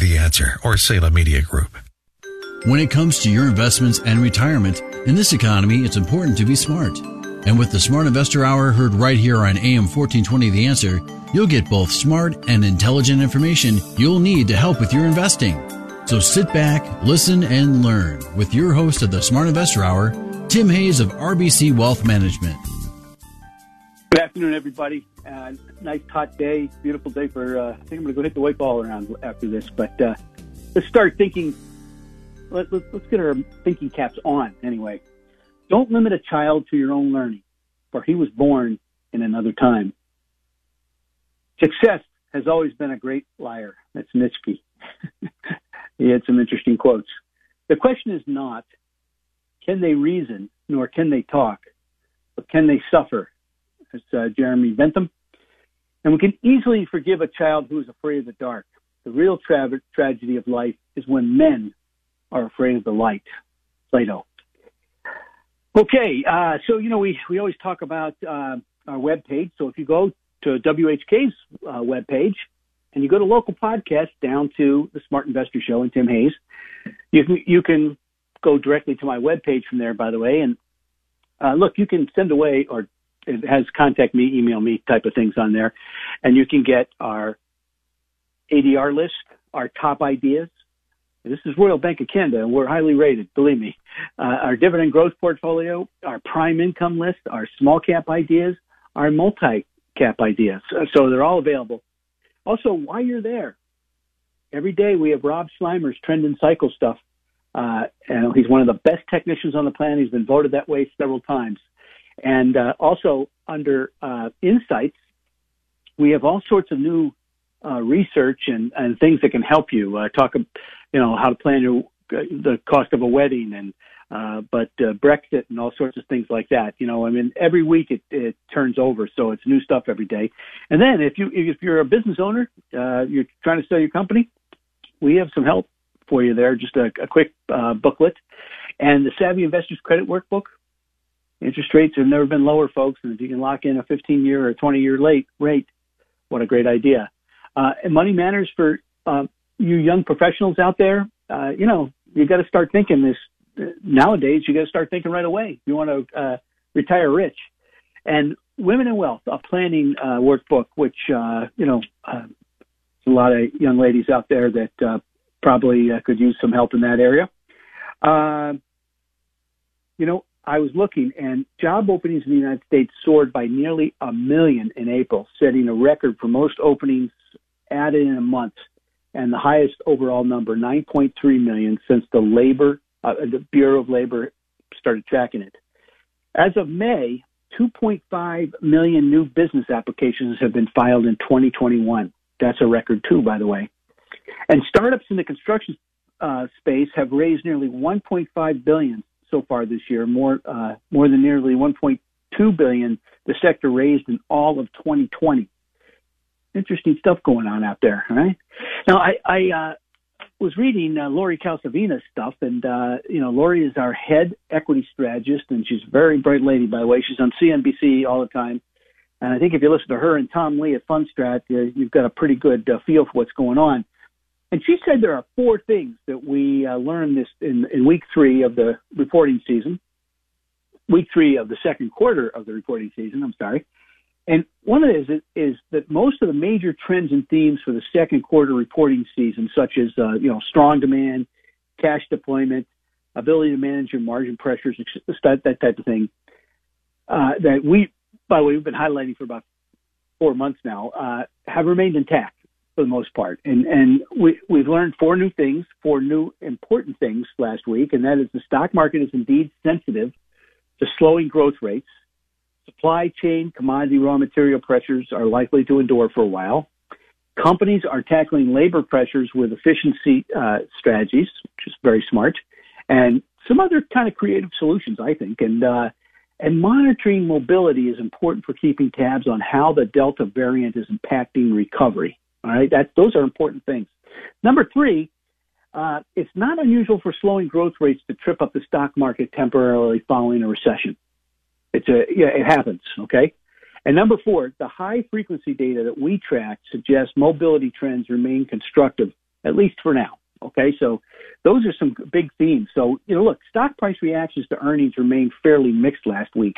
The Answer or Salem Media Group. When it comes to your investments and retirement, in this economy, it's important to be smart. And with the Smart Investor Hour heard right here on AM 1420 The Answer, you'll get both smart and intelligent information you'll need to help with your investing. So sit back, listen, and learn with your host of the Smart Investor Hour, Tim Hayes of RBC Wealth Management. Good afternoon, everybody. Uh, nice hot day, beautiful day for. Uh, I think I'm going to go hit the white ball around after this. But uh, let's start thinking. Let, let, let's get our thinking caps on anyway. Don't limit a child to your own learning, for he was born in another time. Success has always been a great liar. That's Nietzsche. he had some interesting quotes. The question is not can they reason, nor can they talk, but can they suffer? As uh, Jeremy Bentham. And we can easily forgive a child who is afraid of the dark. The real tra- tragedy of life is when men are afraid of the light. Plato. Okay, uh, so you know we we always talk about uh, our web page. So if you go to WHK's uh, web page and you go to local podcast down to the Smart Investor Show and Tim Hayes, you can you can go directly to my web page from there. By the way, and uh, look, you can send away or it has contact me, email me type of things on there, and you can get our ADR list, our top ideas, this is Royal Bank of Canada, and we're highly rated, believe me. Uh, our dividend growth portfolio, our prime income list, our small cap ideas, our multi cap ideas. So they're all available. Also, while you're there, every day we have Rob Sluymer's trend and cycle stuff. Uh, and he's one of the best technicians on the planet. He's been voted that way several times. And uh, also under uh, insights, we have all sorts of new uh, research and, and things that can help you. Uh, talk, you know, how to plan your the cost of a wedding and uh, but uh, Brexit and all sorts of things like that. You know, I mean, every week it, it turns over, so it's new stuff every day. And then if you if you're a business owner, uh, you're trying to sell your company, we have some help for you there. Just a, a quick uh, booklet and the Savvy Investors Credit Workbook. Interest rates have never been lower, folks, and if you can lock in a 15 year or 20 year late rate, what a great idea. Uh, and money matters for uh, you young professionals out there. Uh, you know, you got to start thinking this nowadays. You got to start thinking right away. You want to uh, retire rich. And Women in Wealth, a planning uh, workbook, which uh, you know, uh, a lot of young ladies out there that uh, probably uh, could use some help in that area. Uh, you know, I was looking, and job openings in the United States soared by nearly a million in April, setting a record for most openings added in a month, and the highest overall number, 9.3 million, since the labor, uh, the Bureau of Labor started tracking it. As of May, 2.5 million new business applications have been filed in 2021. That's a record too, by the way. And startups in the construction uh, space have raised nearly 1.5 billion so far this year, more uh, more than nearly 1.2 billion the sector raised in all of 2020 interesting stuff going on out there, right? Now, I, I uh, was reading uh, Lori Calvasina's stuff, and uh, you know, Lori is our head equity strategist, and she's a very bright lady, by the way. She's on CNBC all the time, and I think if you listen to her and Tom Lee at Fundstrat, uh, you've got a pretty good uh, feel for what's going on. And she said there are four things that we uh, learned this in, in week three of the reporting season, week three of the second quarter of the reporting season. I'm sorry. And one of it is, is that most of the major trends and themes for the second quarter reporting season, such as uh, you know strong demand, cash deployment, ability to manage your margin pressures, that, that type of thing, uh, that we, by the way, we've been highlighting for about four months now, uh, have remained intact for the most part. And and we we've learned four new things, four new important things last week, and that is the stock market is indeed sensitive to slowing growth rates Supply chain commodity raw material pressures are likely to endure for a while. Companies are tackling labor pressures with efficiency uh, strategies, which is very smart, and some other kind of creative solutions, I think. And uh, and monitoring mobility is important for keeping tabs on how the Delta variant is impacting recovery. All right, that those are important things. Number three, uh, it's not unusual for slowing growth rates to trip up the stock market temporarily following a recession. It's a yeah, it happens. Okay. And number four, the high frequency data that we track suggests mobility trends remain constructive, at least for now. Okay, so those are some big themes. So, you know, look, stock price reactions to earnings remained fairly mixed last week.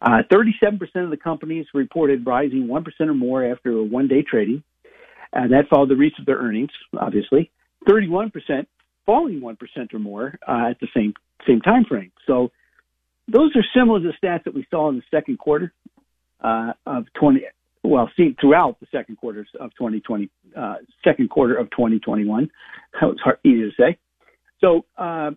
Uh, 37% of the companies reported rising 1% or more after a one day trading. And that followed the release of their earnings, obviously. 31% falling 1% or more uh, at the same same time frame. So those are similar to the stats that we saw in the second quarter uh, of 20. Well, see throughout the second quarters of 2020, uh, second quarter of 2021. That was hard, easy to say. So uh,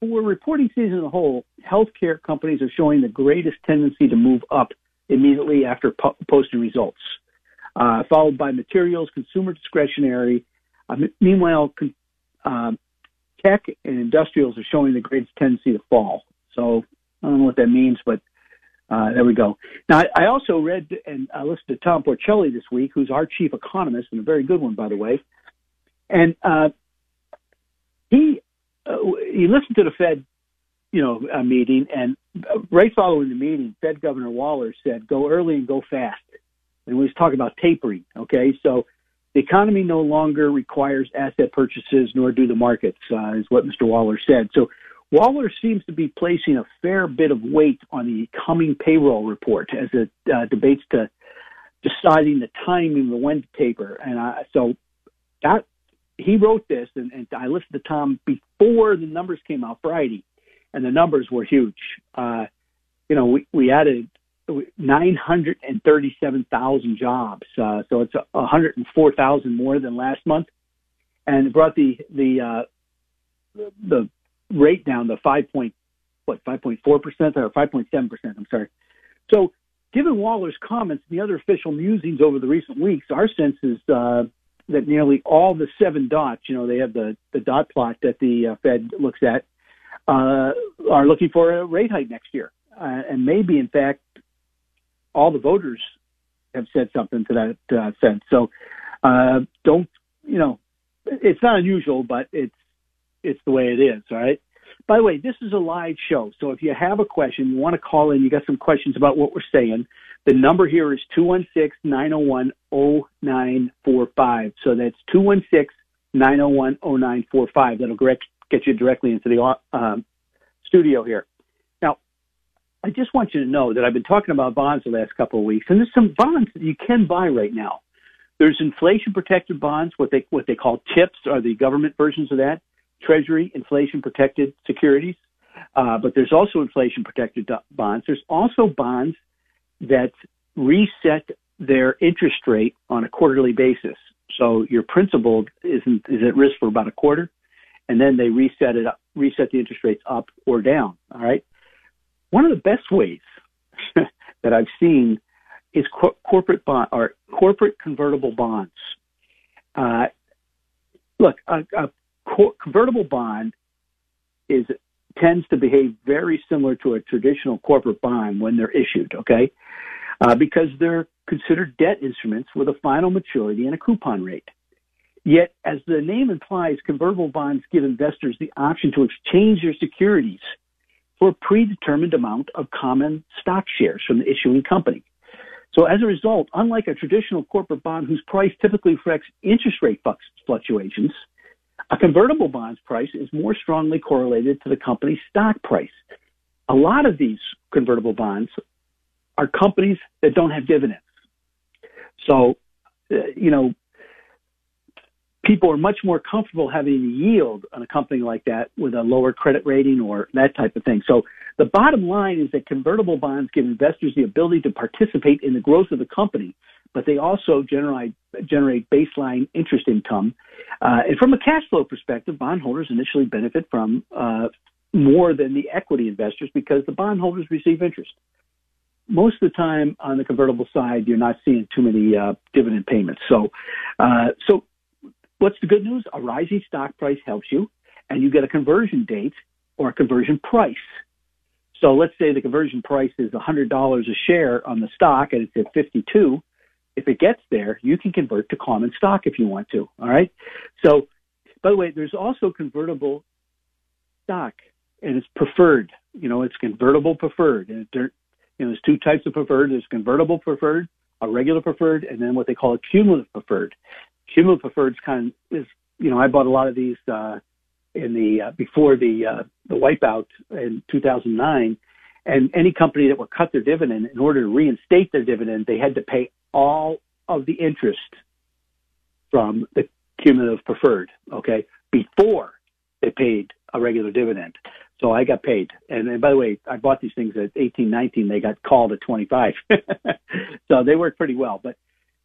for reporting season as a whole, healthcare companies are showing the greatest tendency to move up immediately after po- posting results, uh, followed by materials, consumer discretionary, uh, meanwhile, uh, tech and industrials are showing the greatest tendency to fall. So I don't know what that means, but uh, there we go. Now, I, I also read and I listened to Tom Porcelli this week, who's our chief economist and a very good one, by the way. And uh, he uh, he listened to the Fed, you know, uh, meeting, and right following the meeting, Fed Governor Waller said, "Go early and go fast." And we was talking about tapering. Okay, so the economy no longer requires asset purchases, nor do the markets, uh, is what Mr. Waller said. So Waller seems to be placing a fair bit of weight on the coming payroll report as it uh, debates to deciding the timing of when to taper. And I, so that he wrote this, and, and I listened to Tom before the numbers came out Friday, and the numbers were huge. Uh, you know, we, we added 937,000 jobs. Uh, so it's 104,000 more than last month. And it brought the, the, uh, the rate down to 5 point, what, 5.4% or 5.7%, I'm sorry. So given Waller's comments and the other official musings over the recent weeks, our sense is, uh, that nearly all the seven dots, you know, they have the, the dot plot that the uh, Fed looks at, uh, are looking for a rate hike next year. Uh, and maybe, in fact, all the voters have said something to that uh, sense. So uh, don't you know? It's not unusual, but it's it's the way it is. All right. By the way, this is a live show, so if you have a question, you want to call in, you got some questions about what we're saying. The number here is 216-901-0945. So that's 216-901-0945. That'll get you directly into the um, studio here. I just want you to know that I've been talking about bonds the last couple of weeks, and there's some bonds that you can buy right now. There's inflation protected bonds, what they what they call TIPS, are the government versions of that. Treasury inflation protected securities, uh, but there's also inflation protected bonds. There's also bonds that reset their interest rate on a quarterly basis. So your principal isn't is at risk for about a quarter, and then they reset it up, reset the interest rates up or down. All right. One of the best ways that I've seen is co- corporate bond or corporate convertible bonds. Uh, look, a, a co- convertible bond is tends to behave very similar to a traditional corporate bond when they're issued. Okay, uh, because they're considered debt instruments with a final maturity and a coupon rate. Yet, as the name implies, convertible bonds give investors the option to exchange their securities for a predetermined amount of common stock shares from the issuing company. So as a result, unlike a traditional corporate bond whose price typically reflects interest rate fluctuations, a convertible bond's price is more strongly correlated to the company's stock price. A lot of these convertible bonds are companies that don't have dividends. So, uh, you know, people are much more comfortable having a yield on a company like that with a lower credit rating or that type of thing. So the bottom line is that convertible bonds give investors the ability to participate in the growth of the company, but they also generate generate baseline interest income. Uh, and from a cash flow perspective, bondholders initially benefit from uh, more than the equity investors because the bondholders receive interest. most of the time on the convertible side, you're not seeing too many uh, dividend payments. So, uh, so what's the good news? A rising stock price helps you, and you get a conversion date or a conversion price. So let's say the conversion price is $100 a share on the stock and it's at 52. If it gets there, you can convert to common stock if you want to. All right. So, by the way, there's also convertible stock and it's preferred. You know, it's convertible preferred. And you know, there's two types of preferred. There's convertible preferred, a regular preferred, and then what they call a cumulative preferred. Cumulative preferred kind of is, you know, I bought a lot of these uh, in the uh, before the uh, the wipeout in 2009, and any company that would cut their dividend in order to reinstate their dividend, they had to pay all of the interest from the cumulative preferred. Okay, before they paid a regular dividend. So I got paid. And, and by the way, I bought these things at 18, 19. They got called at 25. so they worked pretty well. But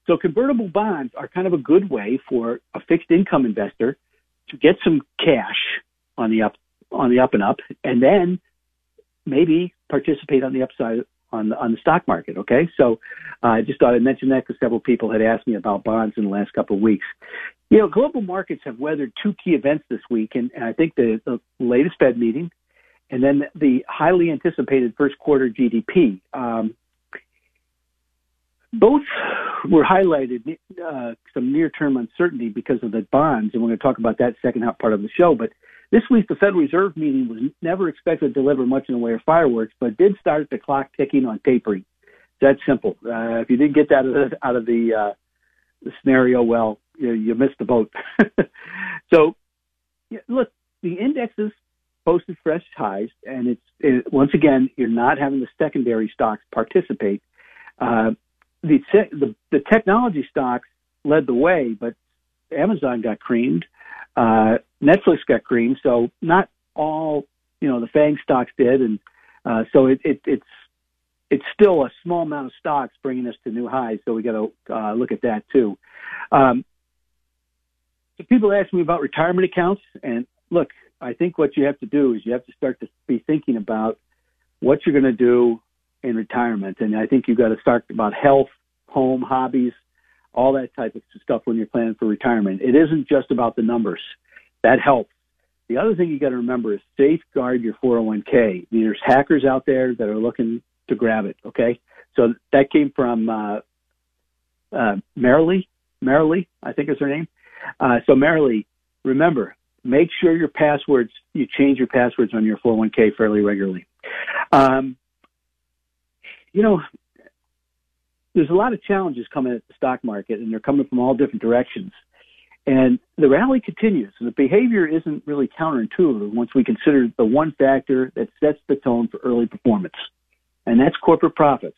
so convertible bonds are kind of a good way for a fixed income investor to get some cash on the up on the up and up, and then maybe participate on the upside on the on the stock market. Okay, so uh, I just thought I'd mention that because several people had asked me about bonds in the last couple of weeks. You know, global markets have weathered two key events this week, and, and I think the, the latest Fed meeting, and then the highly anticipated first quarter GDP. Um, both were highlighted uh, some near-term uncertainty because of the bonds, and we're going to talk about that second half part of the show. But this week, the Federal Reserve meeting was never expected to deliver much in the way of fireworks, but did start the clock ticking on tapering. That's simple. Uh, if you didn't get that out of the, uh, the scenario, well, you, you missed the boat. so, yeah, look, the indexes posted fresh highs, and it's it, once again you're not having the secondary stocks participate. Uh, the, the the technology stocks led the way, but Amazon got creamed, uh, Netflix got creamed, so not all you know the Fang stocks did, and uh, so it, it, it's it's still a small amount of stocks bringing us to new highs. So we got to uh, look at that too. Um, so people ask me about retirement accounts, and look, I think what you have to do is you have to start to be thinking about what you're going to do in retirement. And I think you've got to start about health, home, hobbies, all that type of stuff when you're planning for retirement. It isn't just about the numbers. That helps. The other thing you got to remember is safeguard your 401k. There's hackers out there that are looking to grab it. Okay, so that came from uh, uh, Marilee. Marilee, I think is her name. Uh, so Marilee, remember, make sure your passwords you change your passwords on your 401k fairly regularly. Um, you know, there's a lot of challenges coming at the stock market, and they're coming from all different directions. And the rally continues, and the behavior isn't really counterintuitive once we consider the one factor that sets the tone for early performance, and that's corporate profits.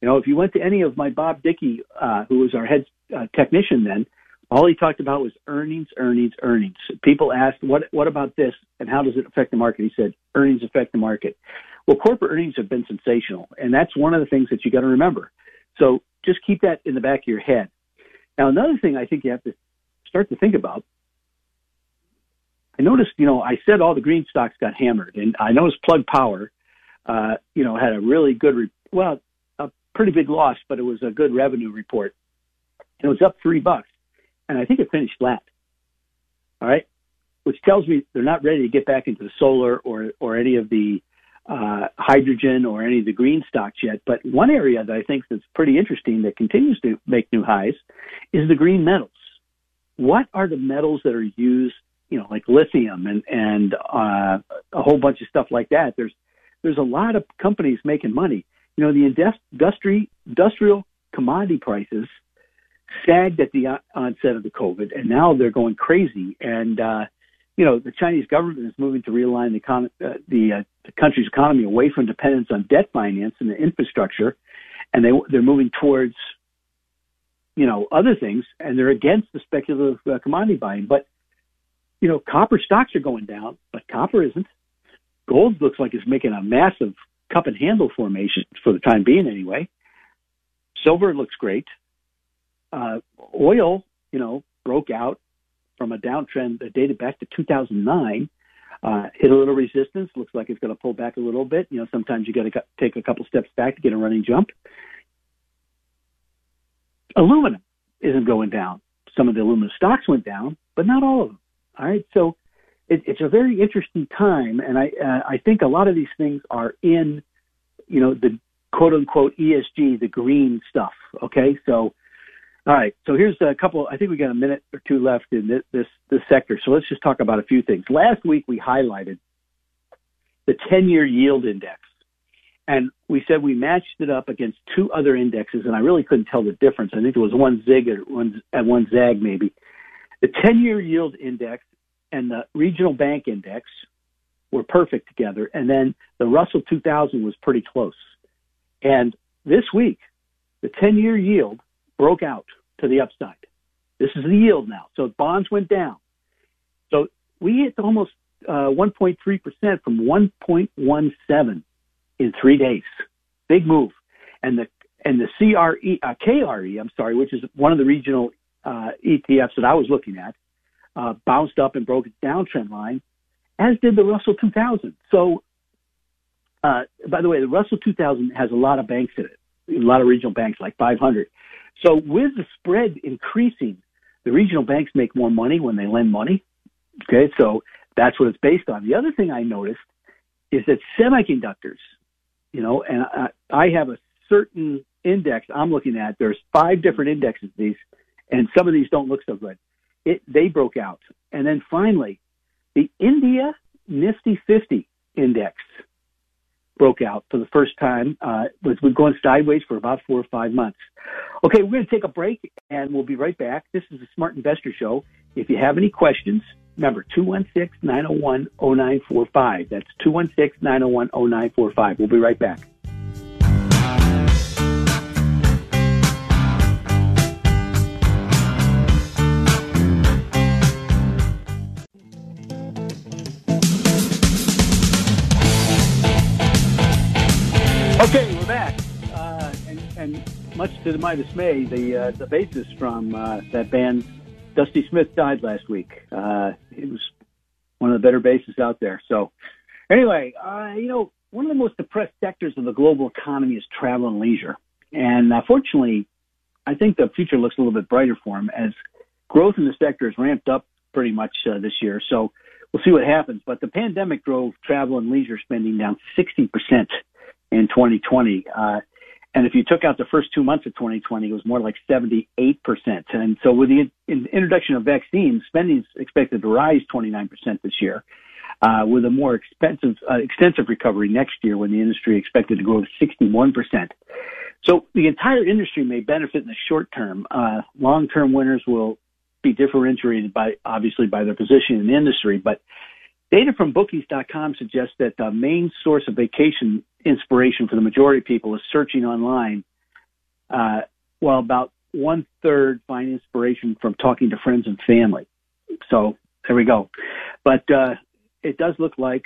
You know, if you went to any of my Bob Dickey, uh, who was our head uh, technician then, all he talked about was earnings, earnings, earnings. People asked, "What what about this, and how does it affect the market?" He said, "Earnings affect the market." Well, corporate earnings have been sensational, and that's one of the things that you got to remember. So just keep that in the back of your head. Now, another thing I think you have to start to think about. I noticed, you know, I said all the green stocks got hammered, and I noticed Plug Power, uh, you know, had a really good, re- well, a pretty big loss, but it was a good revenue report. and It was up three bucks, and I think it finished flat. All right, which tells me they're not ready to get back into the solar or or any of the uh, hydrogen or any of the green stocks yet. But one area that I think that's pretty interesting that continues to make new highs is the green metals. What are the metals that are used, you know, like lithium and and uh, a whole bunch of stuff like that? There's there's a lot of companies making money. You know, the industry industrial commodity prices sagged at the onset of the COVID, and now they're going crazy. And uh, you know, the Chinese government is moving to realign the, uh, the, uh, the country's economy away from dependence on debt finance and the infrastructure, and they they're moving towards, you know, other things, and they're against the speculative uh, commodity buying. But you know, copper stocks are going down, but copper isn't. Gold looks like it's making a massive cup and handle formation for the time being, anyway. Silver looks great. Uh, oil, you know, broke out from a downtrend that dated back to 2009. Uh, hit a little resistance. Looks like it's going to pull back a little bit. You know, sometimes you got to take a couple steps back to get a running jump. Aluminum isn't going down. Some of the aluminum stocks went down, but not all of them. All right, so it, it's a very interesting time, and I uh, I think a lot of these things are in, you know, the quote unquote ESG, the green stuff. Okay, so all right, so here's a couple. I think we got a minute or two left in this this, this sector. So let's just talk about a few things. Last week we highlighted the 10-year yield index, and we said we matched it up against two other indexes, and I really couldn't tell the difference. I think it was one zig one and one zag maybe. The 10-year yield index and the regional bank index were perfect together, and then the Russell 2000 was pretty close. And this week, the 10-year yield broke out to the upside. This is the yield now. So bonds went down. So we hit almost uh, 1.3% from 1.17 in three days. Big move. And the and the CRE, uh, KRE, I'm sorry, which is one of the regional uh, ETFs that I was looking at, uh, bounced up and broke its downtrend line, as did the Russell 2000. So, uh, by the way, the Russell 2000 has a lot of banks in it, a lot of regional banks, like 500. So, with the spread increasing, the regional banks make more money when they lend money. Okay, so that's what it's based on. The other thing I noticed is that semiconductors, you know, and I, I have a certain index I'm looking at. There's five different indexes these, and some of these don't look so good it, they broke out. And then finally, the India Nifty 50 index broke out for the first time. Uh, was been going sideways for about four or five months. Okay, we're going to take a break and we'll be right back. This is the Smart Investor Show. If you have any questions, remember 216-901-0945. That's 216-901-0945. We'll be right back. Okay, we're back, uh, and, and, much to my dismay, the uh, the bassist from uh, that band, Dusty Smith, died last week. Uh, he was one of the better bassists out there. So, anyway, uh, you know, one of the most depressed sectors of the global economy is travel and leisure, and uh, fortunately, I think the future looks a little bit brighter for him as growth in the sector has ramped up pretty much this year. So. We'll see what happens, but the pandemic drove travel and leisure spending down 60 percent in 2020. Uh, and if you took out the first two months of 2020, it was more like 78%. And so with the in, introduction of vaccines, spending is expected to rise 29% this year, uh, with a more expensive, uh, extensive recovery next year when the industry expected to grow to 61%. So the entire industry may benefit in the short term. Uh, long-term winners will be differentiated by, obviously, by their position in the industry, but Data from bookies.com suggests that the main source of vacation inspiration for the majority of people is searching online, uh, while about one third find inspiration from talking to friends and family. So there we go. But uh, it does look like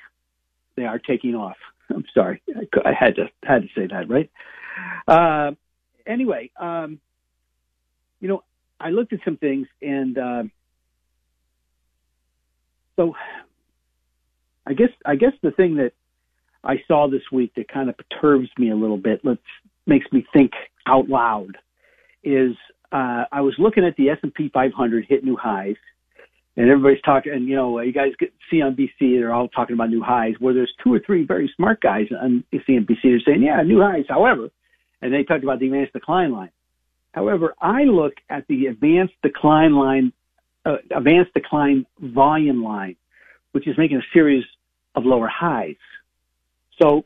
they are taking off. I'm sorry, I, had to had to say that, right? Uh, anyway, um, you know, I looked at some things, and uh, so I guess I guess the thing that I saw this week that kind of perturbs me a little bit, let's makes me think out loud, is uh, I was looking at the S and P 500 hit new highs, and everybody's talking. And you know, you guys get CNBC, they're all talking about new highs. Where there's two or three very smart guys on CNBC, they're saying, yeah, new highs. However, and they talked about the advanced decline line. However, I look at the advanced decline line, uh, advanced decline volume line, which is making a series of lower highs. So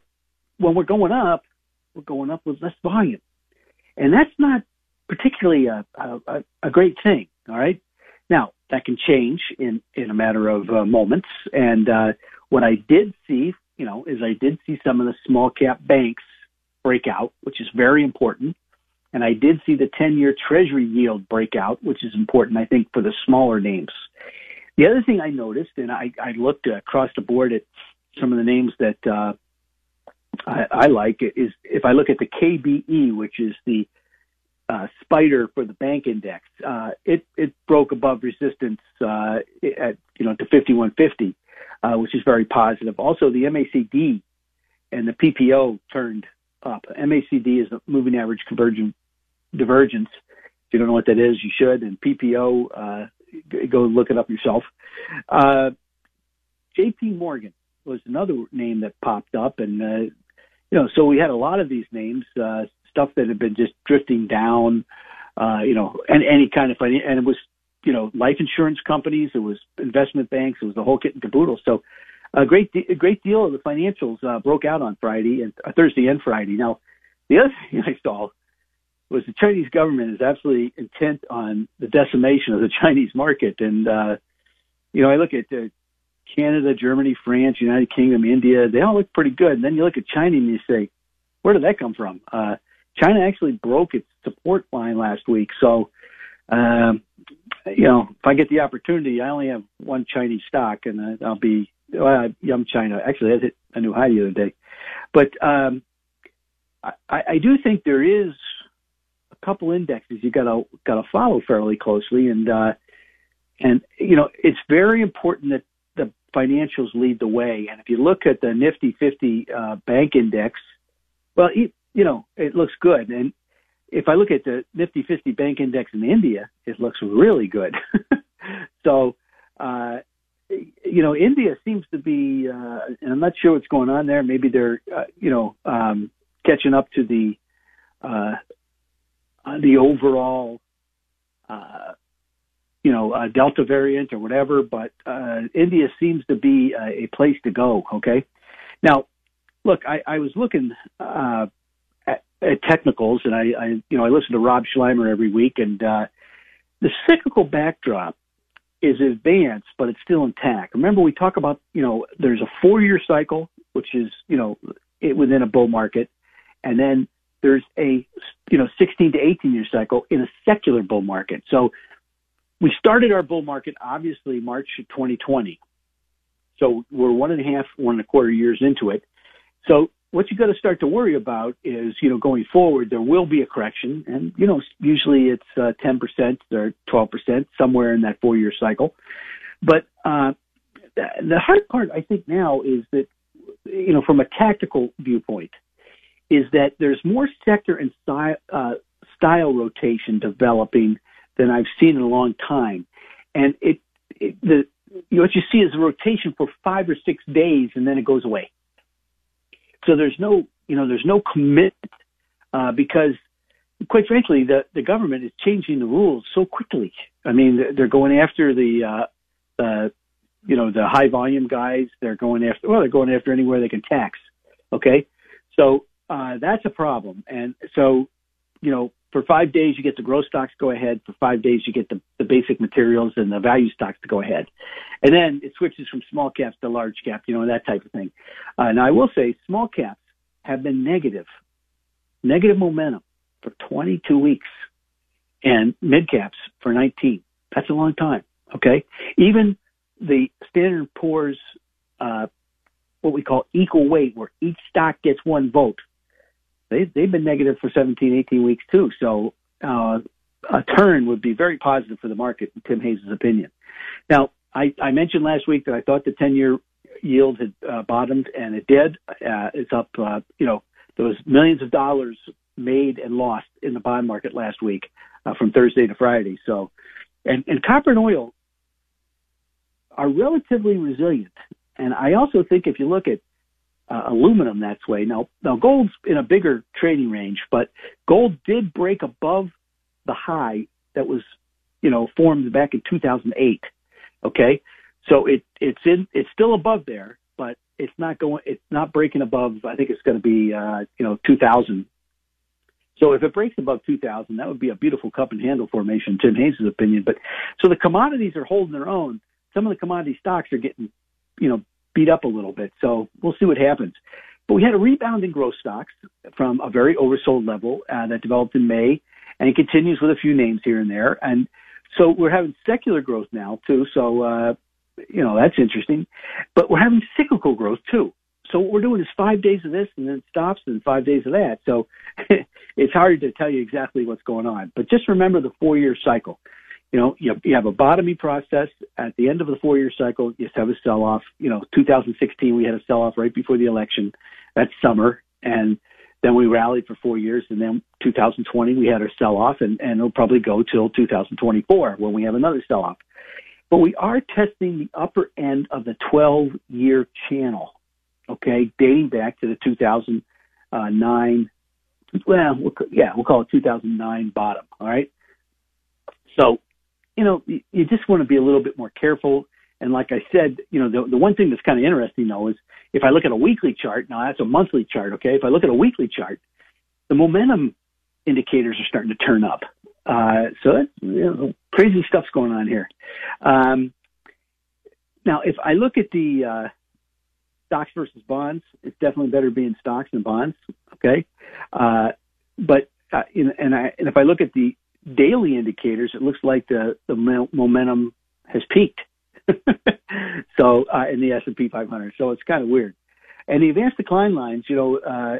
when we're going up, we're going up with less volume. And that's not particularly a, a, a great thing. All right. Now that can change in, in a matter of uh, moments. And, uh, what I did see, you know, is I did see some of the small cap banks break out, which is very important. And I did see the 10 year treasury yield break out, which is important, I think, for the smaller names. The other thing I noticed, and I, I looked across the board at some of the names that uh, I, I like, is if I look at the KBE, which is the uh, spider for the bank index, uh, it it broke above resistance uh, at you know to 5150. uh, which is very positive. Also, the MACD and the PPO turned up. MACD is a moving average convergence divergence. If you don't know what that is, you should. And PPO, uh, go look it up yourself. Uh, JP Morgan was another name that popped up. And, uh, you know, so we had a lot of these names, uh, stuff that had been just drifting down, uh, you know, and any kind of, and it was, you know, life insurance companies, it was investment banks, it was the whole kit and caboodle. So, a great, a great deal of the financials uh, broke out on Friday and uh, Thursday and Friday. Now, the other thing I saw was the Chinese government is absolutely intent on the decimation of the Chinese market. And, uh, you know, I look at uh, Canada, Germany, France, United Kingdom, India, they all look pretty good. And then you look at China and you say, where did that come from? Uh, China actually broke its support line last week. So, um, you know, if I get the opportunity, I only have one Chinese stock and I'll be, well, Yum China. Actually, that hit a new high the other day. But, um, I, I do think there is couple indexes you got to got to follow fairly closely, and uh, and you know it's very important that the financials lead the way. And if you look at the Nifty 50 uh, bank index, well, you, you know it looks good. And if I look at the Nifty 50 bank index in India, it looks really good. so. Uh, you know, India seems to be, uh, and I'm not sure what's going on there. Maybe they're, uh, you know, um, catching up to the uh, uh, the overall, uh, you know, uh, Delta variant or whatever, but uh, India seems to be a, a place to go. Okay, now look, I, I was looking uh, at, at technicals, and I, I, you know, I listen to Rob Sluymer every week, and uh, the cyclical backdrop is advanced, but it's still intact. Remember, we talk about, you know, there's a four-year cycle, which is, you know, it, within a bull market, and then there's a you know 16 to 18 year cycle in a secular bull market. So we started our bull market obviously March 2020. So we're one and a half, one and a quarter years into it. So what you got to start to worry about is, you know, going forward, there will be a correction, and you know, usually it's uh, 10% or 12%, somewhere in that four-year cycle. But uh, the hard part, I think, now is that, you know, from a tactical viewpoint, is that there's more sector and style, uh, style rotation developing than I've seen in a long time. And it, it the what you see is a rotation for five or six days and then it goes away. So there's no, you know, there's no commitment uh, because, quite frankly, the the government is changing the rules so quickly. I mean, they're going after the, uh, uh, you know, the high volume guys. They're going after, well, they're going after anywhere they can tax. Okay, so uh, that's a problem. And so, you know, for five days you get the growth stocks go ahead. For five days you get the, the basic materials and the value stocks to go ahead. And then it switches from small caps to large cap, you know, that type of thing. Uh, now I will say small caps have been negative, negative momentum for 22 weeks and mid caps for 19. That's a long time. Okay. Even the Standard Poor's, uh, what we call equal weight, where each stock gets one vote they they've been negative for 17, 18 weeks too. So uh, a turn would be very positive for the market, in Tim Hayes' opinion. Now, I, I mentioned last week that I thought the 10 year yield had uh, bottomed, and it did. Uh, it's up, uh, you know, there was millions of dollars made and lost in the bond market last week uh, from Thursday to Friday. So, and, and copper and oil are relatively resilient. And I also think if you look at uh, aluminum that's way. Now, now gold's in a bigger trading range, but gold did break above the high that was, you know, formed back in 2008. Okay, so it it's in it's still above there, but it's not going it's not breaking above. I think it's going to be uh, you know 2000. So if it breaks above 2000, that would be a beautiful cup and handle formation, Tim Hayes' opinion. But so the commodities are holding their own. Some of the commodity stocks are getting, you know, beat up a little bit. So we'll see what happens. But we had a rebound in growth stocks from a very oversold level uh, that developed in May, and it continues with a few names here and there. And so we're having secular growth now too. So uh, you know that's interesting. But we're having cyclical growth too. So what we're doing is five days of this and then it stops and five days of that. So it's hard to tell you exactly what's going on. But just remember the four year cycle. You know, you, you have a bottoming process at the end of the four year cycle. You have a sell off. You know, 2016 we had a sell off right before the election. that summer, and then we rallied for four years, and then 2020 we had our sell off, and, and it'll probably go till 2024 when we have another sell off. But we are testing the upper end of the 12 year channel, okay, dating back to the 2009. Well, we'll, yeah, we'll call it 2009 bottom. All right. So you know, you just want to be a little bit more careful. And like I said, you know, the, the one thing that's kind of interesting though is if I look at a weekly chart, now that's a monthly chart, okay? If I look at a weekly chart, the momentum indicators are starting to turn up. Uh, so that's, you know, crazy stuff's going on here. Um, now, if I look at the uh, stocks versus bonds, it's definitely better being stocks than bonds, okay? Uh, but uh, in, and, I, and if I look at the daily indicators, it looks like the, the momentum has peaked. so uh, in the S&P 500, so it's kind of weird. And the advanced decline lines, you know, uh,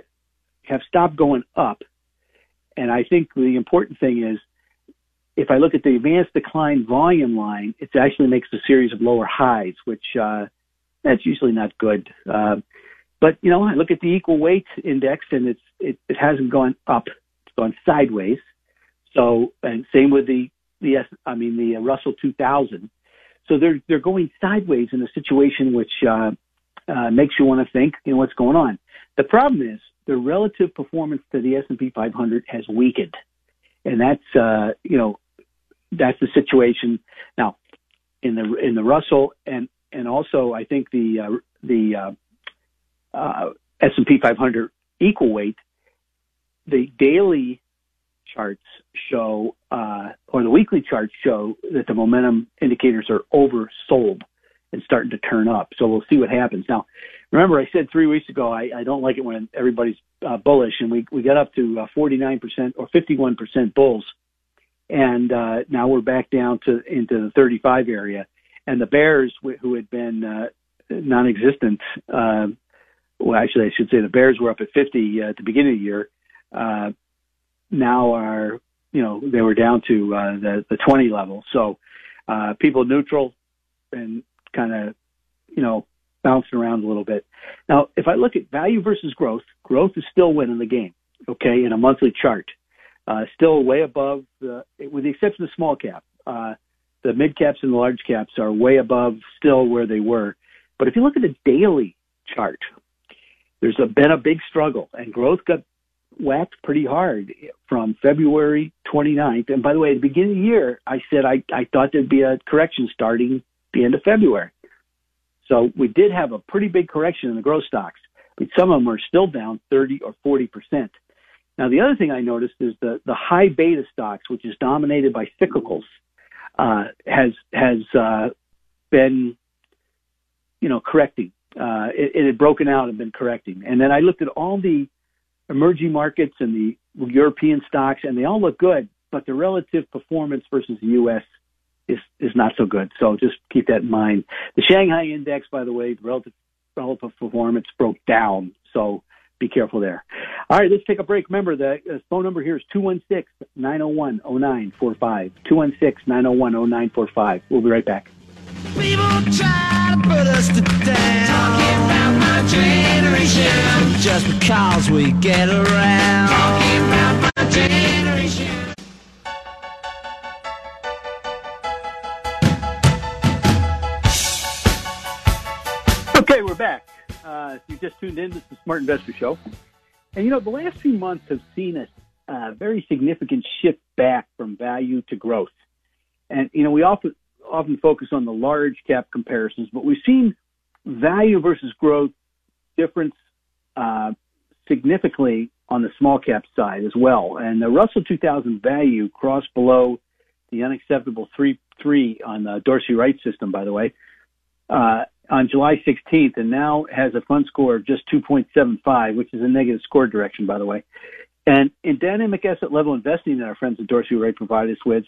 have stopped going up. And I think the important thing is, if I look at the advanced decline volume line, it actually makes a series of lower highs, which uh, that's usually not good. Uh, but you know, I look at the equal weight index, and it's it, it hasn't gone up; it's gone sideways. So, and same with the the I mean the uh, Russell 2000. So they're they're going sideways in a situation which uh, uh, makes you want to think, you know, what's going on. The problem is the relative performance to the S&P 500 has weakened, and that's uh, you know that's the situation now in the in the Russell and and also I think the uh, the uh, uh, S&P 500 equal weight the daily charts show, uh, or the weekly charts show that the momentum indicators are oversold and starting to turn up. So we'll see what happens. Now, remember I said three weeks ago, I, I don't like it when everybody's uh, bullish and we, we got up to uh, 49% or 51% bulls. And, uh, now we're back down to, into the 35 area and the bears who had been, uh, non-existent, uh, well, actually, I should say the Bears were up at 50 uh, at the beginning of the year. Uh, now are, you know, they were down to uh, the, the 20 level. So uh, people neutral and kind of, you know, bouncing around a little bit. Now, if I look at value versus growth, growth is still winning the game, okay, in a monthly chart. Uh, still way above, the, with the exception of small cap. Uh, the mid caps and the large caps are way above still where they were. But if you look at the daily chart, there's a, been a big struggle, and growth got whacked pretty hard from February 29th. And by the way, at the beginning of the year, I said I, I thought there'd be a correction starting the end of February. So we did have a pretty big correction in the growth stocks, some of them are still down 30 or 40 percent. Now, the other thing I noticed is the, the high beta stocks, which is dominated by cyclicals, uh, has has uh, been, you know, correcting. Uh, it, it had broken out and been correcting. And then I looked at all the emerging markets and the European stocks, and they all look good, but the relative performance versus the U.S. is is not so good. So just keep that in mind. The Shanghai index, by the way, relative relative performance broke down. So be careful there. All right, let's take a break. Remember, the phone number here is 216 901 0945. 216 901 0945. We'll be right back. People try to put us to. Talking about my generation. Just because we get around. Talking about my generation. Okay, we're back. Uh, if you just tuned in, this is the Smart Investor Show. And you know, the last few months have seen a very significant shift back from value to growth. And you know, we often often focus on the large cap comparisons, but we've seen value versus growth difference uh, significantly on the small cap side as well. And the Russell 2000 value crossed below the unacceptable 3 3 on the Dorsey Wright system, by the way, uh, on July 16th, and now has a fund score of just 2.75, which is a negative score direction, by the way. And in dynamic asset level investing that our friends at Dorsey Wright provide us with,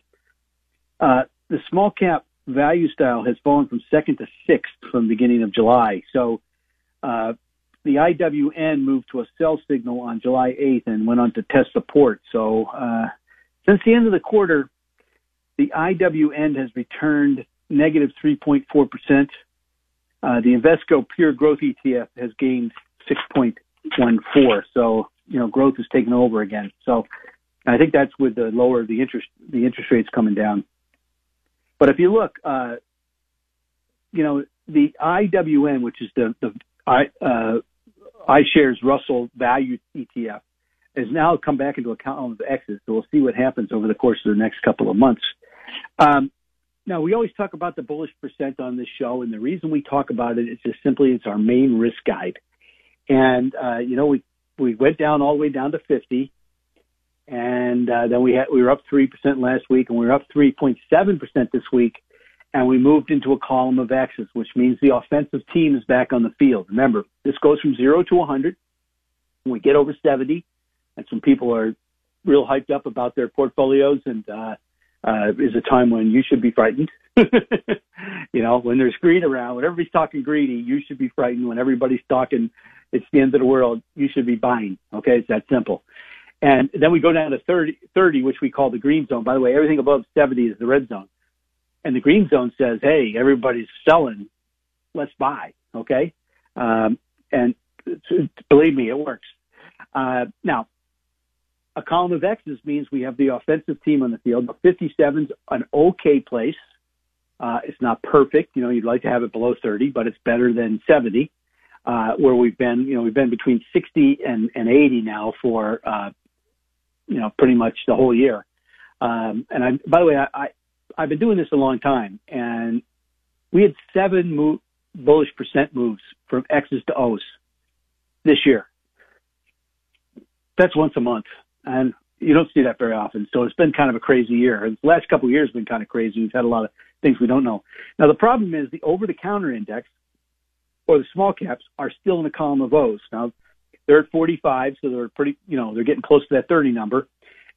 uh, the small cap value style has fallen from second to sixth from the beginning of July. So uh, the IWN moved to a sell signal on July 8th and went on to test support. So uh, since the end of the quarter, The IWN has returned negative 3.4%. Uh, the Invesco Pure Growth ETF has gained 6.14. So, you know, growth is taking over again. So I think that's with the lower the interest the interest rates coming down. But if you look, uh, you know, the IWN, which is the the I uh, iShares Russell Value ETF, has now come back into a column of X's. So we'll see what happens over the course of the next couple of months. Um, now we always talk about the bullish percent on this show, and the reason we talk about it is just simply it's our main risk guide. And uh, you know, we we went down all the way down to 50 and uh, then we had we were up three percent last week, and we were up three point seven percent this week, and we moved into a column of X's, which means the offensive team is back on the field. Remember, this goes from zero to 100. When we get over 70, and some people are real hyped up about their portfolios, and uh, uh, is a time when you should be frightened. you know, when there's greed around, when everybody's talking greedy, you should be frightened. When everybody's talking, it's the end of the world, you should be buying. Okay, it's that simple. And then we go down to 30, 30, which we call the green zone. By the way, everything above 70 is the red zone. And the green zone says, hey, everybody's selling. Let's buy. Okay. Um, and believe me, it works. Uh, now, a column of X's means we have the offensive team on the field. 57's an okay place. Uh, it's not perfect. You know, you'd like to have it below 30, but it's better than 70, uh, where we've been, you know, we've been between 60 and, and 80 now for, uh, you know, pretty much the whole year. Um, and I, by the way, I, I, I've been doing this a long time and we had seven bullish percent moves from X's to O's this year. That's once a month and you don't see that very often. So it's been kind of a crazy year. The last couple of years have been kind of crazy. We've had a lot of things we don't know. Now the problem is the over the counter index or the small caps are still in the column of O's. Now they're at 45, so they're pretty, you know, they're getting close to that 30 number.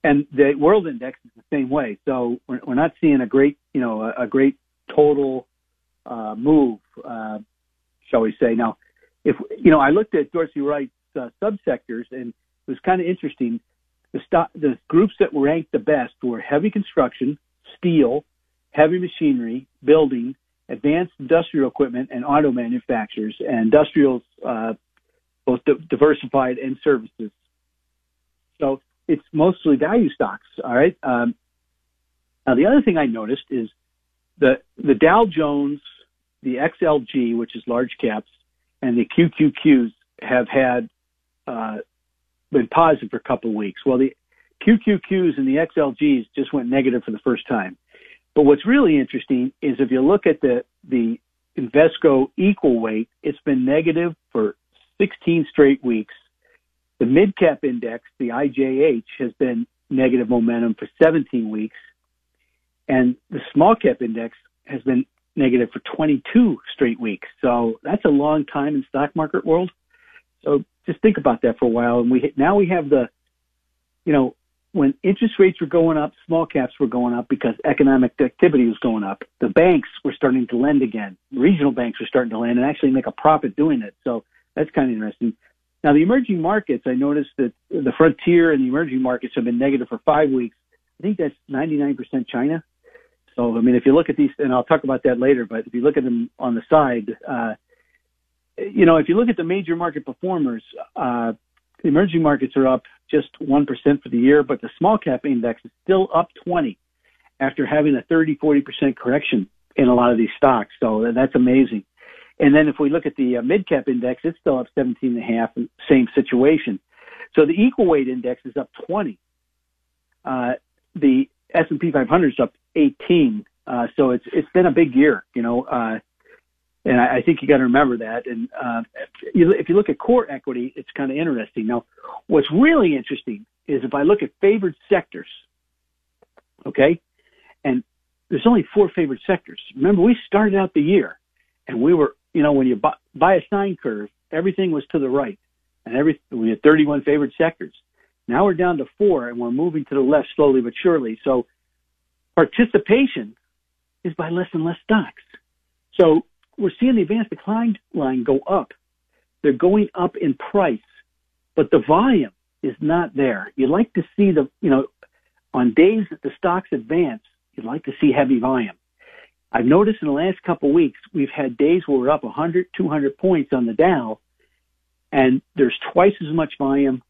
And the world index is the same way. So we're, we're not seeing a great, you know, a, a great total uh, move, uh, shall we say. Now, if, you know, I looked at Dorsey Wright's uh, subsectors and it was kind of interesting. The, stock, the groups that ranked the best were heavy construction, steel, heavy machinery, building, advanced industrial equipment, and auto manufacturers. And industrials uh, both diversified and services. So it's mostly value stocks. All right. Um, now the other thing I noticed is the the Dow Jones, the XLG, which is large caps, and the QQQs have had uh, been positive for a couple of weeks. Well, the QQQs and the XLGs just went negative for the first time. But what's really interesting is if you look at the the Invesco equal weight, it's been negative for 16 straight weeks. The mid cap index, the IJH, has been negative momentum for 17 weeks. And the small cap index has been negative for 22 straight weeks. So that's a long time in stock market world. So just think about that for a while. And we now we have the, you know, when interest rates were going up, small caps were going up because economic activity was going up. The banks were starting to lend again. Regional banks were starting to lend and actually make a profit doing it. So that's kind of interesting. Now, the emerging markets, I noticed that the frontier and the emerging markets have been negative for five weeks. I think that's 99% China. So, I mean, if you look at these, and I'll talk about that later, but if you look at them on the side, uh, you know, if you look at the major market performers, uh, emerging markets are up just 1% for the year, but the small cap index is still up 20 after having a 30, 40% correction in a lot of these stocks. So that's amazing. And then if we look at the uh, mid cap index, it's still up 17 and a half, same situation. So the equal weight index is up 20. Uh, the S&P 500 is up 18. Uh, so it's it's been a big year, you know. Uh, and I, think you got to remember that. And uh, you, if you look at core equity, it's kind of interesting. Now, what's really interesting is if I look at favored sectors, okay, and there's only four favored sectors. Remember, we started out the year and we were you know, when you buy, buy a sine curve, everything was to the right, and every we had 31 favored sectors. Now we're down to four, and we're moving to the left slowly but surely. So participation is by less and less stocks. So we're seeing the advanced decline line go up. They're going up in price, but the volume is not there. You'd like to see the, you know, on days that the stocks advance, you'd like to see heavy volume. I've noticed in the last couple of weeks, we've had days where we're up 100, 200 points on the Dow, and there's twice as much volume,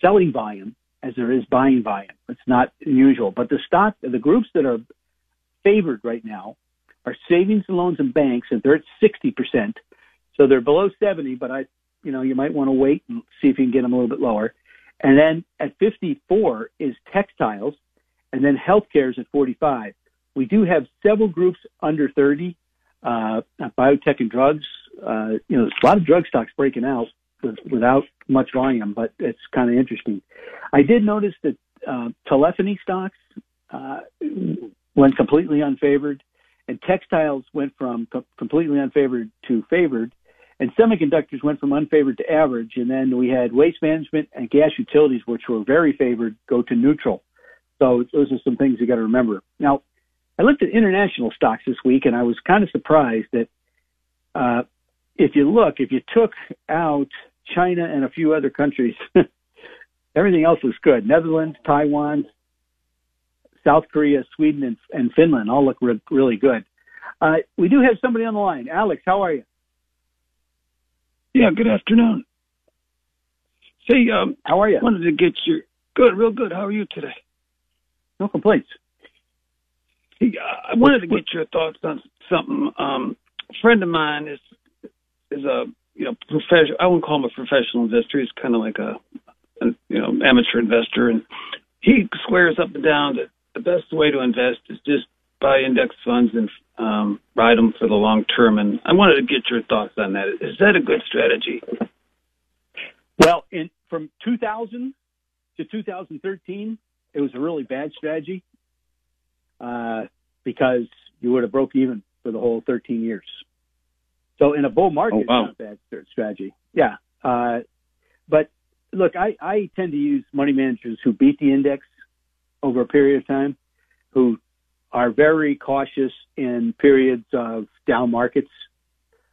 selling volume, as there is buying volume. It's not unusual. But the stock, the groups that are favored right now are savings and loans and banks, and they're at 60%. So they're below 70, but I, you know, you might want to wait and see if you can get them a little bit lower. And then at 54 is textiles, and then healthcare is at 45. We do have several groups under 30, uh, biotech and drugs. Uh, you know, there's a lot of drug stocks breaking out with, without much volume, but it's kind of interesting. I did notice that uh, telephony stocks uh, went completely unfavored, and textiles went from co- completely unfavored to favored, and semiconductors went from unfavored to average, and then we had waste management and gas utilities, which were very favored, go to neutral. So those are some things you got to remember. Now, I looked at international stocks this week, and I was kind of surprised that uh, if you look, if you took out China and a few other countries, everything else was good. Netherlands, Taiwan, South Korea, Sweden, and, and Finland all look re- really good. Uh, we do have somebody on the line. Alex, how are you? Yeah, good afternoon. Say, um, how are you? Wanted to get your good, real good. How are you today? No complaints. Uh, I wanted to get your thoughts on something. Um, a friend of mine is is a you know professional. I wouldn't call him a professional investor. He's kind of like a, a you know amateur investor, and he swears up and down that the best way to invest is just buy index funds and um, ride them for the long term. And I wanted to get your thoughts on that. Is that a good strategy? Well, in from 2000 to 2013, it was a really bad strategy uh, because you would have broke even for the whole 13 years. So in a bull market, oh, wow. it's not a bad strategy. Yeah. Uh, but look, I, I tend to use money managers who beat the index over a period of time, who are very cautious in periods of down markets.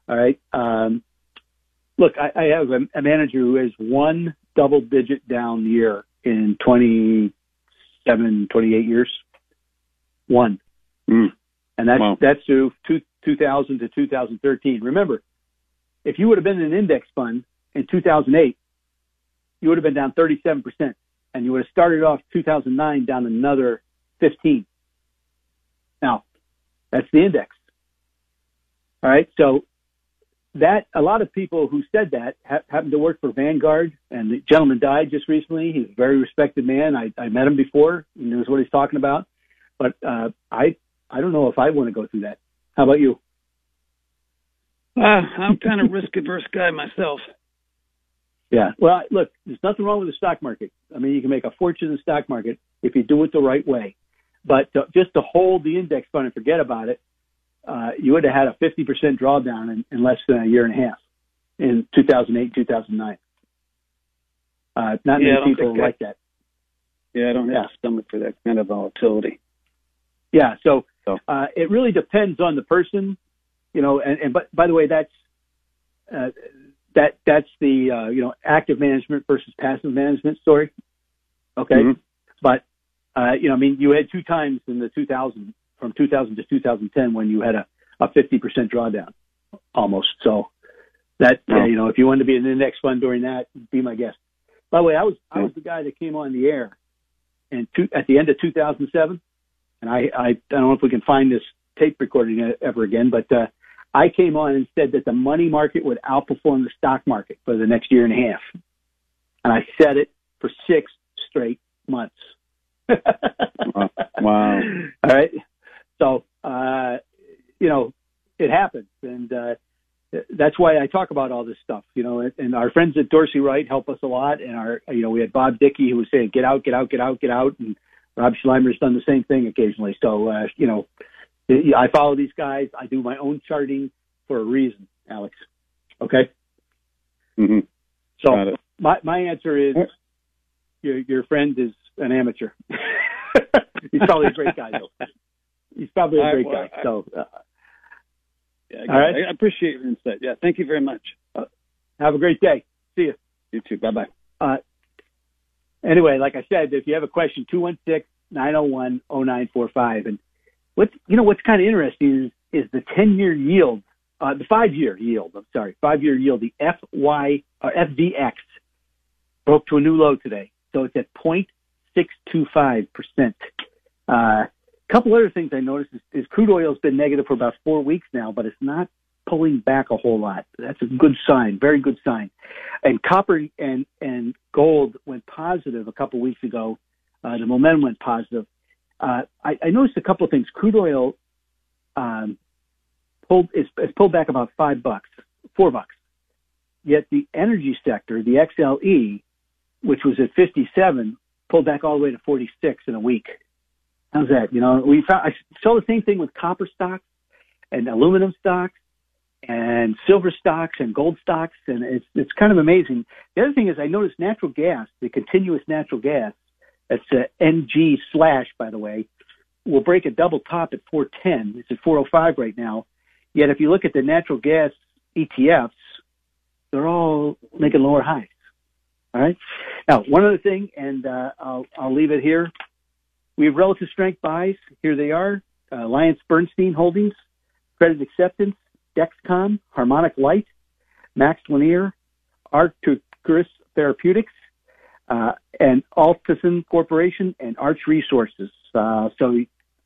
All right. Um, look, I, I have a, a, manager who has one double digit down year in 27, 28 years. One. Mm. And that's, wow. that's through two, 2000 to 2013. Remember, if you would have been in an index fund in 2008, you would have been down 37%, and you would have started off 2009 down another 15. Now, that's the index. All right, so that a lot of people who said that ha- happened to work for Vanguard, and the gentleman died just recently. He's a very respected man. I, I met him before. He knows what he's talking about. But uh, I I don't know if I want to go through that. How about you? Uh, I'm kind of risk averse guy myself. Yeah. Well, look, there's nothing wrong with the stock market. I mean, you can make a fortune in the stock market if you do it the right way. But to, just to hold the index fund and forget about it, uh, you would have had a 50% drawdown in, in less than a year and a half in 2008, 2009. Uh, not yeah, many people like I, that. Yeah, I don't have a stomach for that kind of volatility. Yeah, so So. uh, it really depends on the person, you know. And, and but by the way, that's uh, that that's the uh, you know active management versus passive management story. Okay, Mhm. but uh, you know, I mean, you had two times in the 2000 from 2000 to 2010 when you had a a 50% drawdown almost. So that uh, you know, if you wanted to be in the next fund during that, be my guest. By the way, I was I was the guy that came on the air and two, at the end of 2007 and I, I, I don't know if we can find this tape recording ever again, but uh, I came on and said that the money market would outperform the stock market for the next year and a half, and I said it for six straight months. Wow. Wow. All right, so uh, you know it happens, and uh, that's why I talk about all this stuff. You know, and, and our friends at Dorsey Wright help us a lot, and our you know we had Bob Dickey who was saying get out, get out, get out, get out, and Rob Sluymer's done the same thing occasionally. So, uh, you know, I follow these guys. I do my own charting for a reason, Alex. Okay. hmm So my, my answer is your, your friend is an amateur. He's probably a great guy though. He's probably a great well, guy. I- So, uh, Yeah, I, All right. I appreciate your insight. Yeah, thank you very much. have a great day. See you. You too. Bye bye. Anyway, like I said, if you have a question, 216-901-0945. And what's, you know, what's kind of interesting is, is the 10 year yield, uh, the five year yield, I'm sorry, five year yield, the FY, or FVX broke to a new low today. So it's at 0.625%. Uh, A couple other things I noticed is, is crude oil has been negative for about four weeks now, but it's not pulling back a whole lot. That's a good sign, very good sign. And copper and and gold went positive a couple weeks ago. Uh, the momentum went positive. Uh, I, I noticed a couple of things. Crude oil um, pulled is, pulled back about five bucks, four bucks. Yet the energy sector, the XLE, which was at 57, pulled back all the way to 46 in a week. How's that? You know, we found I saw the same thing with copper stocks and aluminum stocks and silver stocks and gold stocks, and it's it's kind of amazing. The other thing is I noticed natural gas, the continuous natural gas, that's uh, NG slash by the way, will break a double top at 410. It's at 405 right now. Yet if you look at the natural gas ETFs, they're all making lower highs. All right. Now, one other thing, and uh, I'll I'll leave it here. We have relative strength buys. Here they are: uh, Alliance Bernstein Holdings, Credit Acceptance, Dexcom, Harmonic Light, MaxLinear, Arcturus Therapeutics, uh, and Altison Corporation and Arch Resources. Uh, so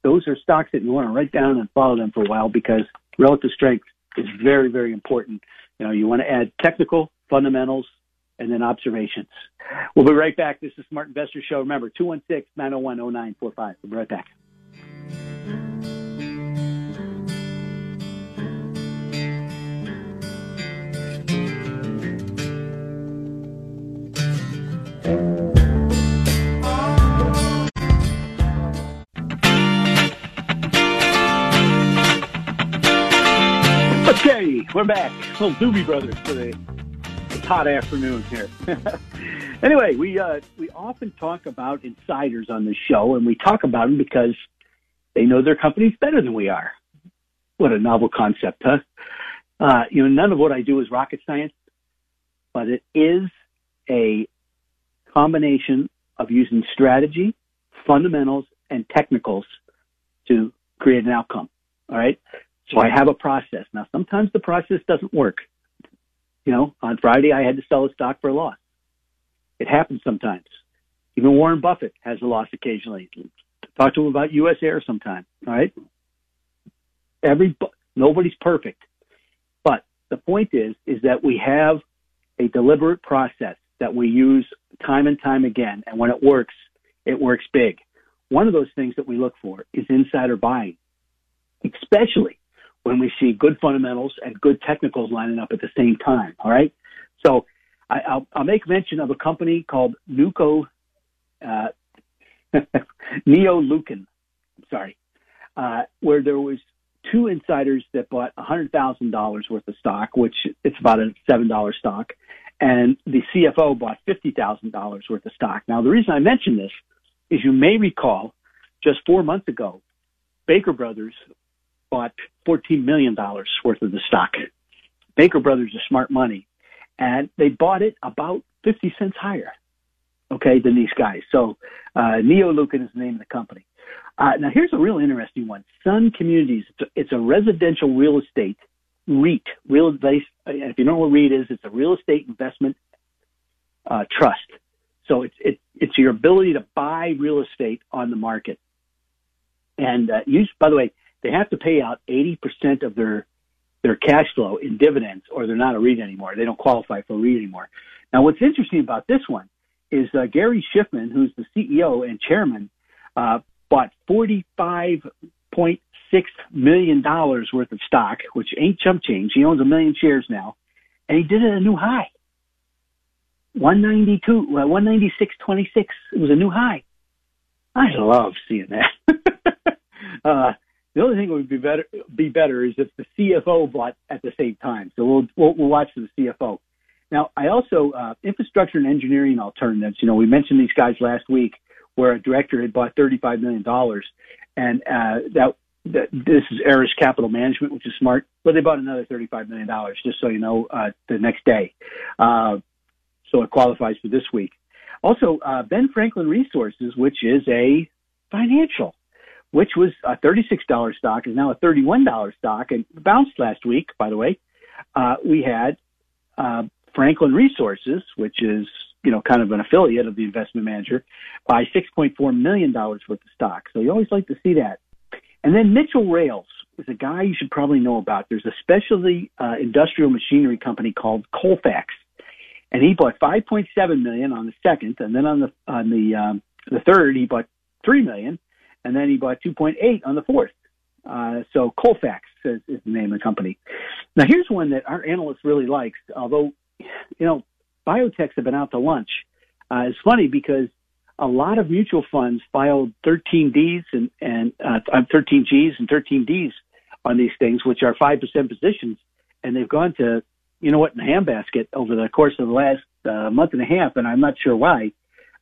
those are stocks that you want to write down and follow them for a while because relative strength is very, very important. You know, you want to add technical fundamentals and then observations. We'll be right back. This is Smart Investor Show. Remember, 216 901 0945. We'll be right back. Okay, we're back. Little Doobie Brothers for the, the hot afternoon here. anyway, we uh, we often talk about insiders on the show, and we talk about them because they know their companies better than we are. What a novel concept, huh? Uh, you know, none of what I do is rocket science, but it is a combination of using strategy, fundamentals, and technicals to create an outcome. All right. So I have a process. Now, sometimes the process doesn't work. You know, on Friday, I had to sell a stock for a loss. It happens sometimes. Even Warren Buffett has a loss occasionally. Talk to him about US Air sometime. All right. Every, nobody's perfect. But the point is, is that we have a deliberate process that we use time and time again. And when it works, it works big. One of those things that we look for is insider buying, especially when we see good fundamentals and good technicals lining up at the same time. All right. So I, will I'll make mention of a company called Nuco, uh, Neoleukin. Sorry, uh, where there was two insiders that bought $100,000 worth of stock, which it's about a $7 stock, and the CFO bought $50,000 worth of stock. Now, the reason I mention this is you may recall just four months ago, Baker Brothers bought $14 million worth of the stock. Baker Brothers is smart money. And they bought it about 50 cents higher, okay, than these guys. So, uh, Neoleukin is the name of the company. Uh, now here's a real interesting one. Sun Communities. It's a, it's a residential real estate REIT. Real estate. If you know what REIT is, it's a real estate investment uh, trust. So it's it, it's your ability to buy real estate on the market. And uh, you, by the way, they have to pay out 80% of their their cash flow in dividends or they're not a REIT anymore. They don't qualify for a REIT anymore. Now, what's interesting about this one is uh, Gary Shiffman, who's the CEO and chairman, uh, bought $45.6 million worth of stock, which ain't chump change. He owns a million shares now, and he did it at a new high. 192, uh, 196.26. It was a new high. I love seeing that. uh, the only thing that would be better be better is if the CFO bought at the same time. So we'll we'll, we'll watch the CFO. Now, I also uh, infrastructure and engineering alternatives. You know, we mentioned these guys last week, where a director had bought thirty-five million dollars, and uh, that, that this is Ares Capital Management, which is smart. But they bought another thirty-five million dollars, just so you know, uh, the next day. Uh, so it qualifies for this week. Also, uh, Ben Franklin Resources, which is a Financial, which was a $36 stock, is now a $31 stock and bounced last week, by the way. Uh, we had uh, Franklin Resources, which is you know kind of an affiliate of the investment manager, buy 6.4 million dollars worth of stock. So you always like to see that. And then Mitchell Rales is a guy you should probably know about. There's a specialty uh, industrial machinery company called Colfax, and he bought 5.7 million on the second, and then on the on the um, the third he bought three million, and then he bought 2.8 on the fourth. Uh, so Colfax is, is the name of the company. Now here's one that our analyst really likes, although you know biotechs have been out to lunch. Uh, it's funny because a lot of mutual funds filed 13Ds and, and uh, 13Gs and 13Ds on these things, which are 5% positions. And they've gone to, you know what, in the handbasket over the course of the last uh, month and a half. And I'm not sure why.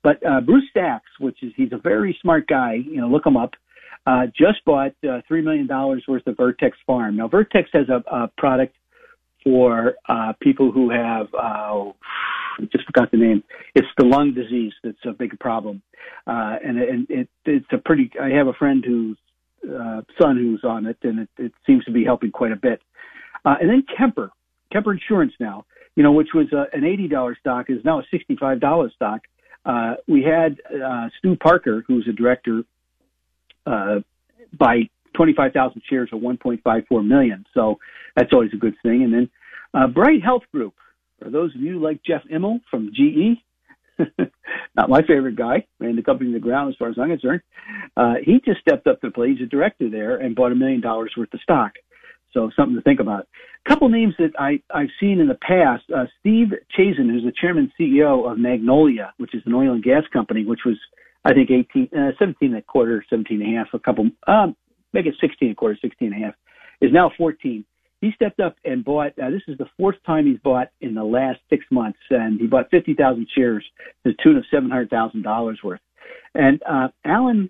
But uh, Bruce Sachs, which is, he's a very smart guy, you know, look him up, uh, just bought uh, $3 million worth of Vertex Pharm. Now, Vertex has a, a product for uh, people who have uh, just forgot the name. It's the lung disease that's a big problem, uh, and, and it, it's a pretty. I have a friend whose uh, son who's on it, and it, it seems to be helping quite a bit. Uh, and then Kemper, Kemper Insurance now, you know, which was uh, an eighty dollar stock, is now a sixty five dollar stock. Uh, we had uh, Stu Parker, who's a director, uh, by 25,000 shares of 1.54 million. So that's always a good thing. And then uh, Bright Health Group, for those of you like Jeff Immelt from GE, not my favorite guy, ran the company to the ground as far as I'm concerned. Uh, he just stepped up to the plate. He's a director there and bought a million dollars worth of stock. So something to think about. A couple names that I, I've seen in the past. Uh, Steve Chazen, who's the chairman and CEO of Magnolia, which is an oil and gas company, which was, I think, 18, uh, 17 and a quarter, 17 and a half, a couple, um, make it 16 and a quarter, 16 and a half, is now 14 he stepped up and bought. Uh, this is the fourth time he's bought in the last six months, and he bought fifty thousand shares to the tune of seven hundred thousand dollars worth. And uh, Alan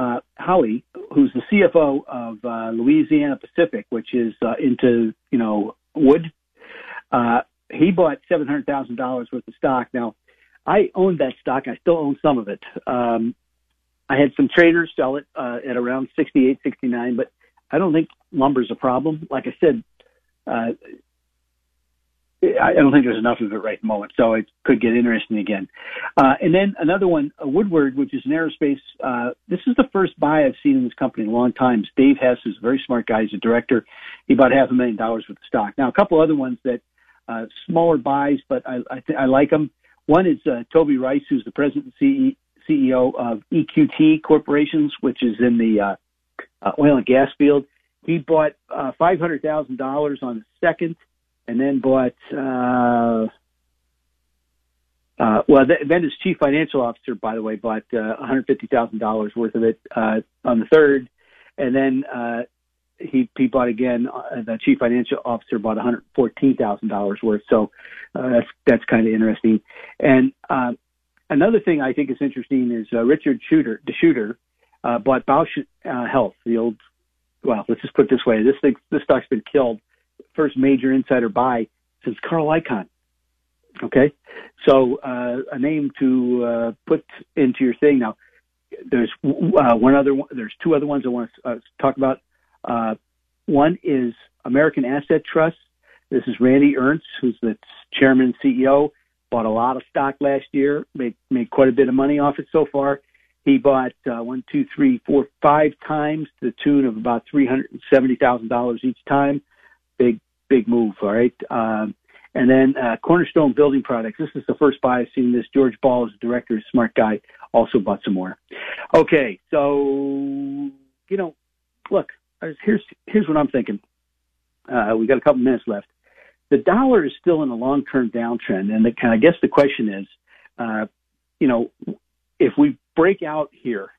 uh, Haughie, who's the CFO of uh, Louisiana Pacific, which is uh, into you know wood, uh, he bought seven hundred thousand dollars worth of stock. Now, I owned that stock. I still own some of it. Um, I had some traders sell it uh, at around sixty eight, sixty nine, but I don't think lumber's a problem. Like I said, uh, I don't think there's enough of it right at the moment, so it could get interesting again. Uh, and then another one, uh, Woodward, which is an aerospace. Uh, this is the first buy I've seen in this company in a long time. Dave Hess is a very smart guy. He's a director. He bought half a million dollars worth of stock. Now, a couple other ones that uh, smaller buys, but I I, th- I like them. One is uh, Toby Rice, who's the president and CEO of EQT Corporations, which is in the uh, uh, oil and gas field. He bought uh, five hundred thousand dollars on the second, and then bought. Uh, uh, well, th- then his chief financial officer, by the way, bought uh, one hundred fifty thousand dollars worth of it uh, on the third, and then uh, he he bought again. Uh, the chief financial officer bought one hundred fourteen thousand dollars worth. So uh, that's that's kind of interesting. And uh, another thing I think is interesting is uh, Richard Schutter, the shooter, uh, bought Bausch uh, Health, the old, well, let's just put it this way. This thing, this stock's been killed. First major insider buy since Carl Icahn. Okay. So, uh, a name to, uh, put into your thing. Now, there's, uh, one other there's two other ones I want to uh, talk about. Uh, one is American Asset Trust. This is Randy Ernst, who's the chairman and CEO. Bought a lot of stock last year, made made quite a bit of money off it so far. He bought uh, one, two, three, four, five times to the tune of about three hundred and seventy thousand dollars each time. Big, big move. All right. Um, and then uh, Cornerstone Building Products. This is the first buy I've seen this. George Ball is the director, smart guy. Also bought some more. Okay, so you know, look, here's here's what I'm thinking. Uh, we got a couple minutes left. The dollar is still in a long-term downtrend, and the, I guess the question is, uh, you know, if we break out here,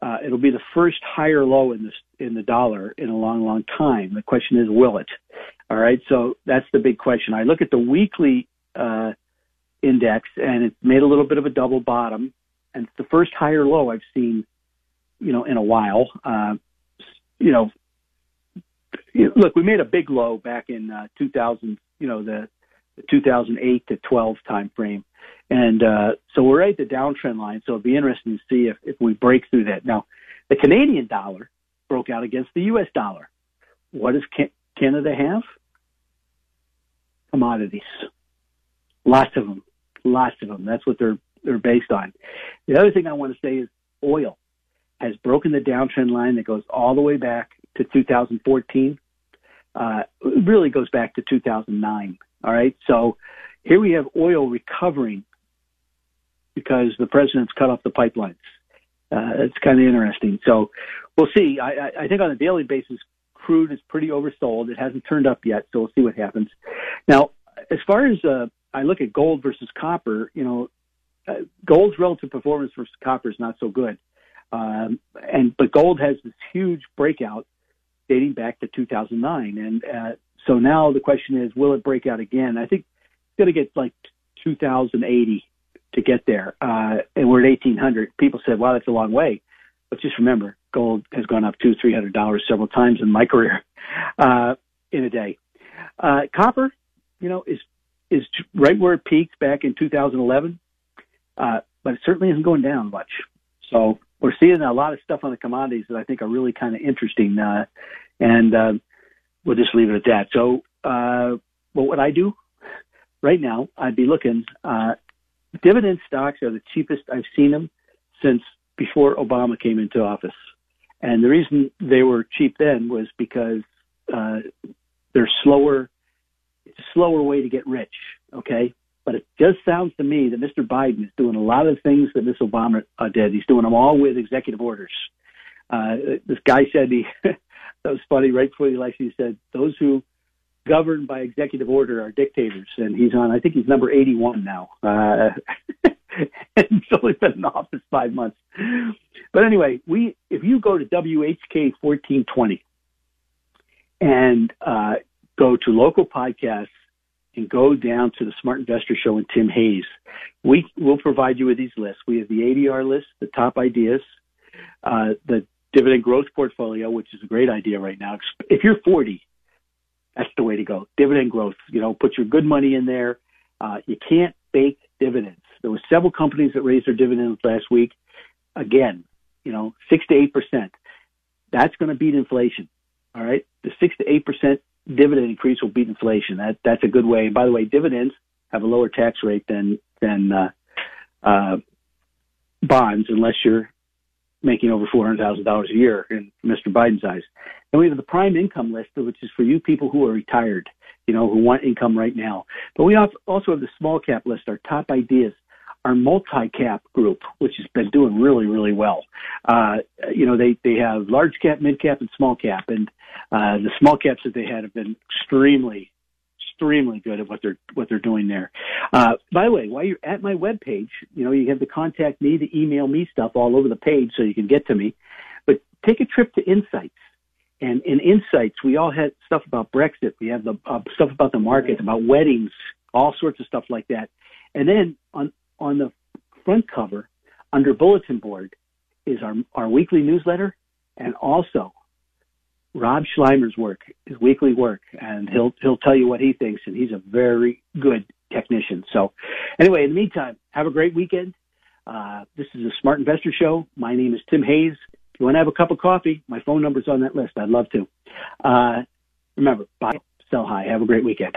uh, it'll be the first higher low in this in the dollar in a long, long time. The question is, will it? All right, so that's the big question. I look at the weekly uh, index, and it made a little bit of a double bottom, and it's the first higher low I've seen, you know, in a while. Uh, you know, look, we made a big low back in uh, 2000. You know, the, the 2008 to 12 time frame And uh, so we're at the downtrend line. So it'll be interesting to see if, if we break through that. Now, the Canadian dollar broke out against the U.S. dollar. What does Canada have? Commodities. Lots of them. Lots of them. That's what they're they're based on. The other thing I want to say is oil has broken the downtrend line that goes all the way back to 2014. Uh, it really goes back to 2009. All right. So here we have oil recovering because the president's cut off the pipelines. Uh, it's kind of interesting. So we'll see. I, I think on a daily basis, crude is pretty oversold. It hasn't turned up yet, so we'll see what happens. Now, as far as uh, I look at gold versus copper, you know, uh, gold's relative performance versus copper is not so good. Um, and but gold has this huge breakout dating back to 2009, and uh, so now the question is, will it break out again? I think it's going to get like 2080 to get there, uh, and we're at 1800. People said, "Wow, that's a long way," but just remember, gold has gone up two, three hundred dollars several times in my career uh, in a day. Uh, copper, you know, is is right where it peaked back in 2011, uh, but it certainly isn't going down much. So we're seeing a lot of stuff on the commodities that I think are really kind of interesting, uh, and uh, we'll just leave it at that. So, uh, what would I do right now? I'd be looking. Uh, dividend stocks are the cheapest I've seen them since before Obama came into office, and the reason they were cheap then was because uh, they're slower. It's a slower way to get rich. Okay, but it just sounds to me that Mr. Biden is doing a lot of things that Mr. Obama uh, did. He's doing them all with executive orders. Uh, this guy said he, that was funny, right before the election, he said, those who govern by executive order are dictators. And he's on, I think he's number 81 now. Uh, and he's only been in office five months. But anyway, we, if you go to WHK 1420 and, uh, go to local podcasts and go down to the Smart Investor Show and Tim Hayes. We will provide you with these lists. We have the ADR list, the top ideas, uh, the dividend growth portfolio, which is a great idea right now. If you're 40, that's the way to go. Dividend growth, you know, put your good money in there. Uh, you can't bake dividends. There were several companies that raised their dividends last week. Again, you know, six to eight percent. That's going to beat inflation. All right, the six to eight percent dividend increase will beat inflation. That that's a good way. And by the way, dividends have a lower tax rate than than uh, uh, bonds, unless you're making over four hundred thousand dollars a year in Mr. Biden's eyes. And we have the prime income list, which is for you people who are retired, you know, who want income right now. But we also have the small cap list, our top ideas our multi-cap group, which has been doing really, really well. Uh, you know, they, they have large cap, mid cap, and small cap. And, uh, the small caps that they had have been extremely, extremely good at what they're, what they're doing there. Uh, by the way, while you're at my web page, you know, you have to contact me, to email me stuff all over the page so you can get to me. But take a trip to Insights. And in Insights, we all had stuff about Brexit. We have the uh, stuff about the market, about weddings, all sorts of stuff like that. And then on on the front cover under bulletin board is our, our weekly newsletter and also Rob Sluymer's work, his weekly work, and he'll he'll tell you what he thinks, and he's a very good technician. So, anyway, in the meantime, have a great weekend. Uh, this is a Smart Investor Show. My name is Tim Hayes. If you want to have a cup of coffee, my phone number's on that list. I'd love to. Uh, remember, buy, sell high. Have a great weekend.